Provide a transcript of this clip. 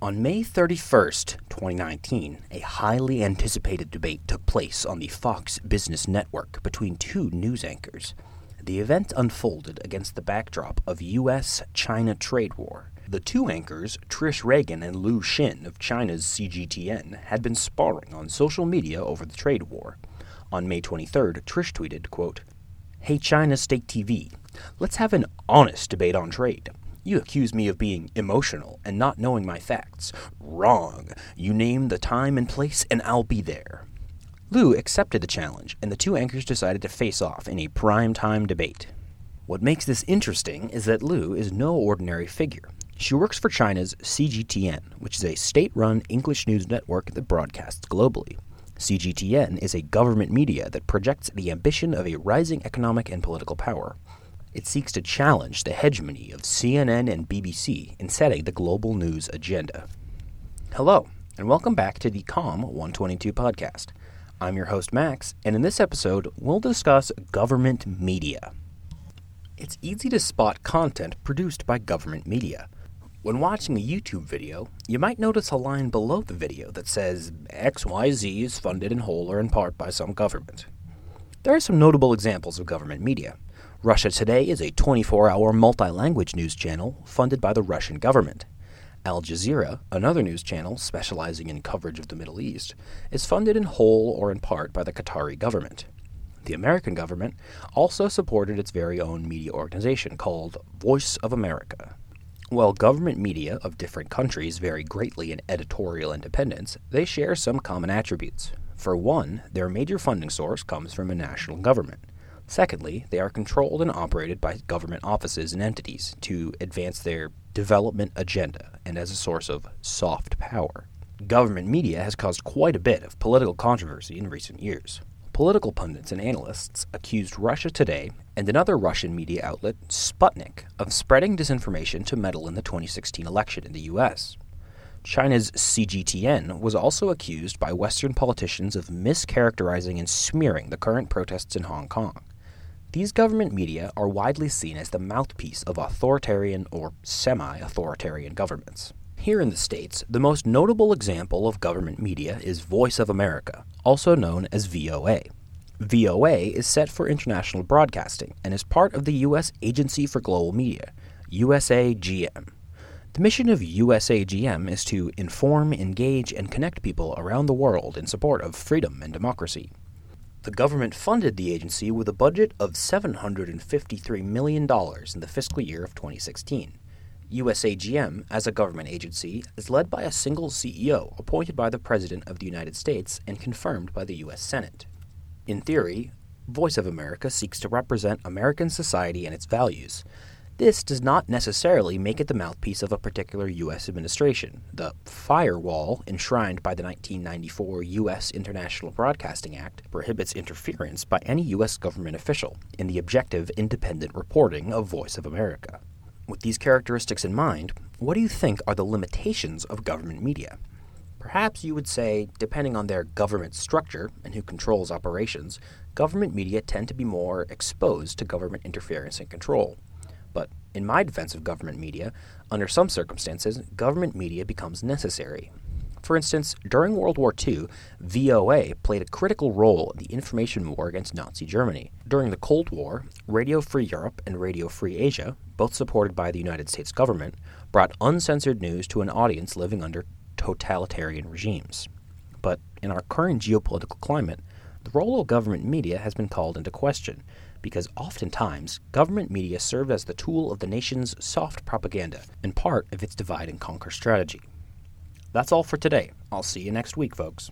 On May 31st, 2019, a highly anticipated debate took place on the Fox Business Network between two news anchors. The event unfolded against the backdrop of U.S. China trade war. The two anchors, Trish Regan and Liu Xin of China's CGTN, had been sparring on social media over the trade war. On May 23rd, Trish tweeted, quote, Hey China State TV, let's have an honest debate on trade. You accuse me of being emotional and not knowing my facts. Wrong. You name the time and place, and I'll be there. Liu accepted the challenge, and the two anchors decided to face off in a prime time debate. What makes this interesting is that Liu is no ordinary figure. She works for China's CGTN, which is a state run English news network that broadcasts globally. CGTN is a government media that projects the ambition of a rising economic and political power. It seeks to challenge the hegemony of CNN and BBC in setting the global news agenda. Hello, and welcome back to the COM 122 podcast. I'm your host, Max, and in this episode, we'll discuss government media. It's easy to spot content produced by government media. When watching a YouTube video, you might notice a line below the video that says XYZ is funded in whole or in part by some government. There are some notable examples of government media. Russia Today is a 24 hour multi language news channel funded by the Russian government. Al Jazeera, another news channel specializing in coverage of the Middle East, is funded in whole or in part by the Qatari government. The American government also supported its very own media organization called Voice of America. While government media of different countries vary greatly in editorial independence, they share some common attributes. For one, their major funding source comes from a national government. Secondly, they are controlled and operated by government offices and entities to advance their development agenda and as a source of soft power. Government media has caused quite a bit of political controversy in recent years. Political pundits and analysts accused Russia Today and another Russian media outlet, Sputnik, of spreading disinformation to meddle in the 2016 election in the US. China's CGTN was also accused by Western politicians of mischaracterizing and smearing the current protests in Hong Kong. These government media are widely seen as the mouthpiece of authoritarian or semi authoritarian governments. Here in the States, the most notable example of government media is Voice of America, also known as VOA. VOA is set for international broadcasting and is part of the U.S. Agency for Global Media, USAGM. The mission of USAGM is to inform, engage, and connect people around the world in support of freedom and democracy. The government funded the agency with a budget of $753 million in the fiscal year of 2016. USAGM, as a government agency, is led by a single CEO appointed by the President of the United States and confirmed by the U.S. Senate. In theory, Voice of America seeks to represent American society and its values. This does not necessarily make it the mouthpiece of a particular U.S. administration. The firewall, enshrined by the 1994 U.S. International Broadcasting Act, prohibits interference by any U.S. government official in the objective, independent reporting of Voice of America. With these characteristics in mind, what do you think are the limitations of government media? Perhaps you would say, depending on their government structure and who controls operations, government media tend to be more exposed to government interference and control. But in my defense of government media, under some circumstances, government media becomes necessary. For instance, during World War II, VOA played a critical role in the information war against Nazi Germany. During the Cold War, Radio Free Europe and Radio Free Asia, both supported by the United States government, brought uncensored news to an audience living under totalitarian regimes. But in our current geopolitical climate, the role of government media has been called into question because oftentimes government media serve as the tool of the nation's soft propaganda and part of its divide and conquer strategy. That's all for today. I'll see you next week, folks.